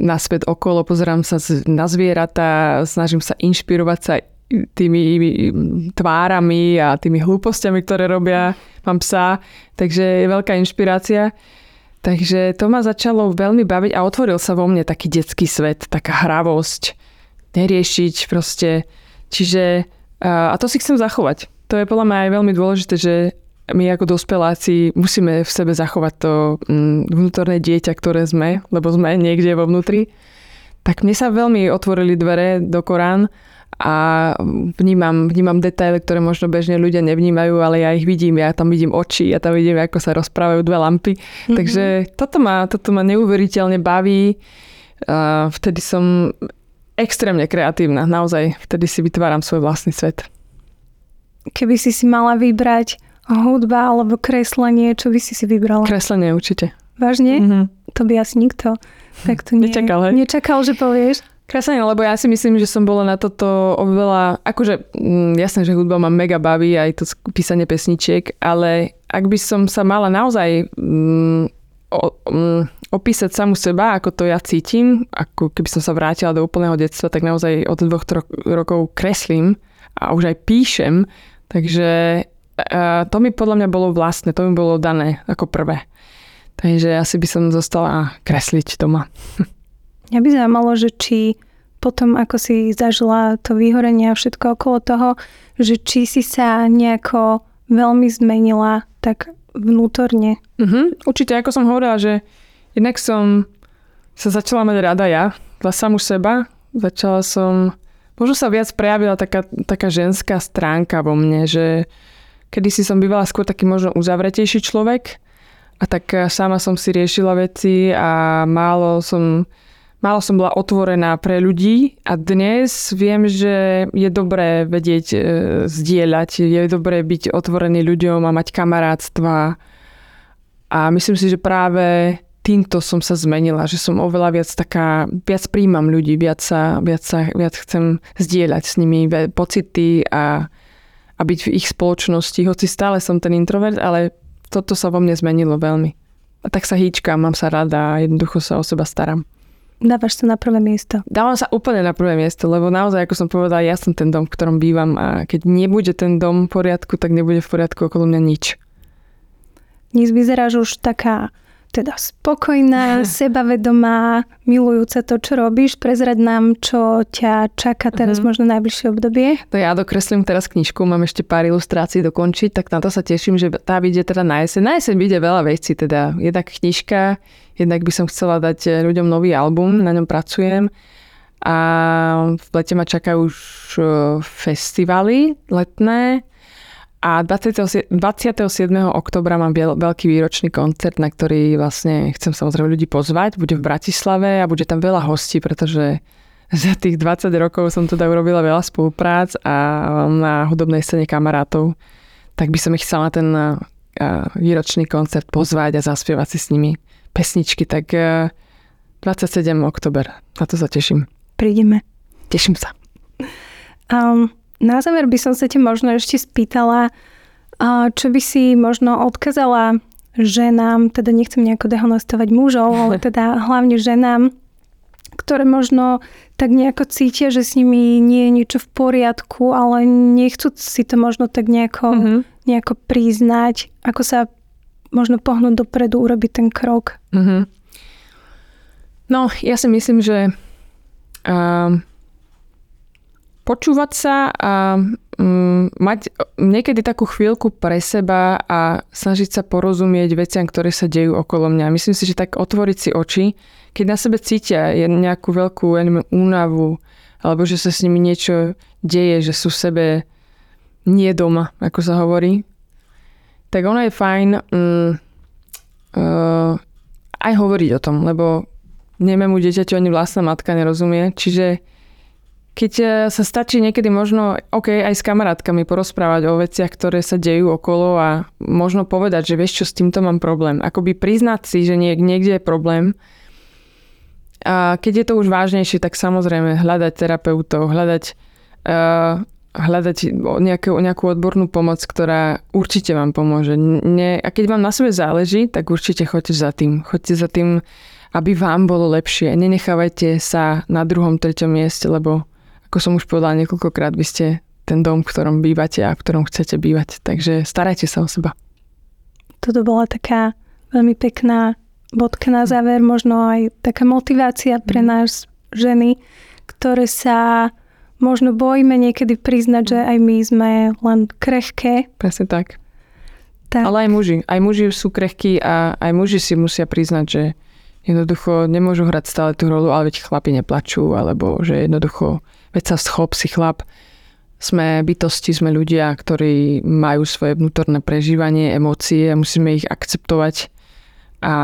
naspäť okolo, pozerám sa na zvieratá, snažím sa inšpirovať sa tými tvárami a tými hlúpostiami, ktoré robia. Mám psa, takže je veľká inšpirácia. Takže to ma začalo veľmi baviť a otvoril sa vo mne taký detský svet, taká hravosť, neriešiť proste. Čiže, a to si chcem zachovať. To je podľa mňa aj veľmi dôležité, že my ako dospeláci musíme v sebe zachovať to mm, vnútorné dieťa, ktoré sme, lebo sme niekde vo vnútri. Tak mne sa veľmi otvorili dvere do Korán a vnímam, vnímam detaily, ktoré možno bežne ľudia nevnímajú, ale ja ich vidím, ja tam vidím oči, ja tam vidím, ako sa rozprávajú dve lampy. Mm-hmm. Takže toto ma, toto ma neuveriteľne baví. A vtedy som extrémne kreatívna, naozaj. Vtedy si vytváram svoj vlastný svet. Keby si si mala vybrať hudba alebo kreslenie, čo by si si vybrala? Kreslenie určite. Vážne? Mm-hmm. To by asi nikto tak to nie, Nečakal, hej? Nečakal, že povieš. Kreslenie, lebo ja si myslím, že som bola na toto oveľa, akože mm, jasné, že hudba ma mega baví, aj to písanie pesničiek, ale ak by som sa mala naozaj mm, o, mm, opísať samu seba, ako to ja cítim, ako keby som sa vrátila do úplného detstva, tak naozaj od dvoch, troch rokov kreslím a už aj píšem, takže to mi podľa mňa bolo vlastné, to mi bolo dané ako prvé. Takže asi by som zostala kresliť doma. Mňa by zaujímalo, že či potom, ako si zažila to vyhorenie a všetko okolo toho, že či si sa nejako veľmi zmenila tak vnútorne. Mhm, určite, ako som hovorila, že jednak som sa začala mať rada ja, za samu seba. Začala som, možno sa viac prejavila taká, taká ženská stránka vo mne, že kedysi som bývala skôr taký možno uzavretejší človek a tak eh, sama som si riešila veci a málo som, málo som bola otvorená pre ľudí. A dnes viem, že je dobré vedieť e, zdieľať, je dobré byť otvorený ľuďom a mať kamarátstva. A myslím si, že práve týmto som sa zmenila, že som oveľa viac taká, viac príjmam ľudí, viac, sa, viac, sa, viac chcem zdieľať s nimi pocity a, a byť v ich spoločnosti, hoci stále som ten introvert, ale toto sa vo mne zmenilo veľmi. A tak sa hýčkam, mám sa rada a jednoducho sa o seba staram. Dávaš sa na prvé miesto. Dávam sa úplne na prvé miesto, lebo naozaj, ako som povedala, ja som ten dom, v ktorom bývam a keď nebude ten dom v poriadku, tak nebude v poriadku okolo mňa nič. Dnes vyzeráš už taká teda spokojná, <laughs> sebavedomá, milujúca to, čo robíš. Prezrad nám, čo ťa čaká teraz Mhm. možno najbližšie obdobie. To ja dokreslím teraz knižku, mám ešte pár ilustrácií dokončiť, tak na to sa teším, že tá vyjde teda na jeseň. Na jeseň vyjde veľa vecí, teda jednak knižka, jednak by som chcela dať eh, ľuďom nový album, na ňom pracujem. A v lete ma čakajú už eh, festivaly letné a 27. 27. oktobra mám veľ- veľký výročný koncert, na ktorý vlastne chcem samozrejme ľudí pozvať. Bude v Bratislave a bude tam veľa hostí, pretože <laughs> za tých 20 rokov som teda urobila veľa spoluprác a mám na hudobnej scéne kamarátov. Tak by som ich chcela na ten a, výročný koncert pozvať a zaspievať si s nimi pesničky. Tak a, 27. oktober. Na to sa teším. Prídeme. Teším sa. Um, na záver by som sa ťa možno ešte spýtala, čo by si možno odkazala ženám, teda nechcem nejako dehonestovať mužov, <laughs> ale teda hlavne ženám, ktoré možno tak nejako cítia, že s nimi nie je niečo v poriadku, ale nechcú si to možno tak nejako, Mhm. nejako priznať, ako sa možno pohnúť dopredu, urobiť ten krok. Mhm. No, ja si myslím, že um, počúvať sa a um, mať niekedy takú chvíľku pre seba a snažiť sa porozumieť veciam, ktoré sa dejú okolo mňa. Myslím si, že tak otvoriť si oči, keď na sebe cítia nejakú veľkú únavu, alebo že sa s nimi niečo deje, že sú v sebe nie doma, ako sa hovorí, tak ono je fajn um, uh, aj hovoriť o tom, lebo nemému dieťaťu ani vlastná matka nerozumie. Čiže keď e, sa stačí niekedy možno, OK, aj s kamarátkami porozprávať o veciach, ktoré sa dejú okolo a možno povedať, že vieš čo, s týmto mám problém. Akoby priznať si, že niek- niekde je problém. A keď je to už vážnejšie, tak samozrejme hľadať terapeutov, hľadať, uh, hľadať nejakú, nejakú odbornú pomoc, ktorá určite vám pomôže. Ne, a keď vám na sebe záleží, tak určite choďte za tým. Choďte za tým, aby vám bolo lepšie. Nenechávajte sa na druhom, treťom mieste, lebo ako som už povedala niekoľkokrát, vy ste ten dom, v ktorom bývate a v ktorom chcete bývať. Takže starajte sa o seba. Toto bola taká veľmi pekná bodka na záver, možno aj taká motivácia pre mhm. nás ženy, ktoré sa možno bojíme niekedy priznať, že aj my sme len krehké. Presne tak. tak. Ale aj muži. Aj muži sú krehkí a aj muži si musia priznať, že jednoducho nemôžu hrať stále tú rolu, ale veď chlapi neplačú, alebo že jednoducho veď sa schop si chlap. Sme bytosti, sme ľudia, ktorí majú svoje vnútorné prežívanie, emócie, musíme ich akceptovať a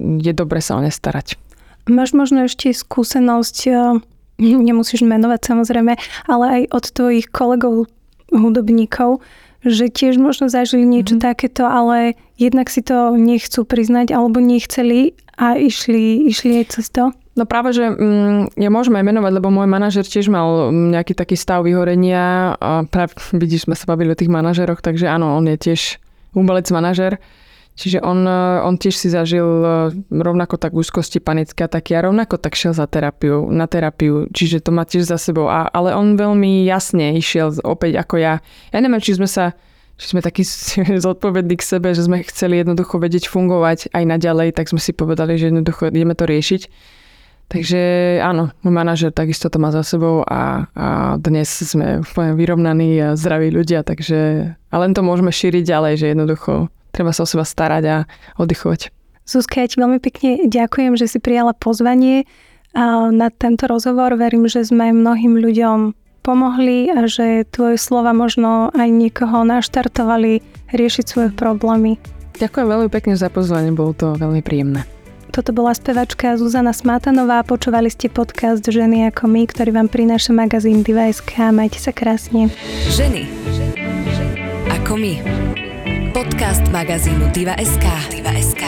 je dobre sa o ne starať. Máš možno ešte skúsenosť, eh, nemusíš menovať samozrejme, ale aj od tvojich kolegov hudobníkov, že tiež možno zažili niečo mm-hmm. takéto, ale jednak si to nechcú priznať alebo nechceli a išli, išli aj cez to? No práve, že mm, nemôžeme menovať, lebo môj manažer tiež mal nejaký taký stav vyhorenia a práve, <laughs> vidíš, sme sa bavili o tých manažeroch, takže áno, on je tiež umelec manažer. Čiže on, on tiež si zažil rovnako tak úzkosti panické ataky a rovnako tak šiel za terapiu, na terapiu. Čiže to má tiež za sebou. A, ale on veľmi jasne išiel opäť ako ja. Ja neviem, či sme sa že sme takí <laughs> zodpovední k sebe, že sme chceli jednoducho vedieť fungovať aj naďalej, tak sme si povedali, že jednoducho ideme to riešiť. Takže áno, môj manažer takisto to má za sebou a, a dnes sme úplne vyrovnaní a zdraví ľudia, takže a len to môžeme šíriť ďalej, že jednoducho treba sa o seba starať a oddychovať. Zuzka, ja ti veľmi pekne ďakujem, že si prijala pozvanie na tento rozhovor. Verím, že sme mnohým ľuďom pomohli a že tvoje slova možno aj niekoho naštartovali riešiť svoje problémy. Ďakujem veľmi pekne za pozvanie, bolo to veľmi príjemné. Toto bola spevačka Zuzana Smatanová, počúvali ste podcast Ženy ako my, ktorý vám prináša magazín Diva.sk. Majte sa krásne. Ženy ako my. Podcast magazínu Diva.sk. Diva.sk.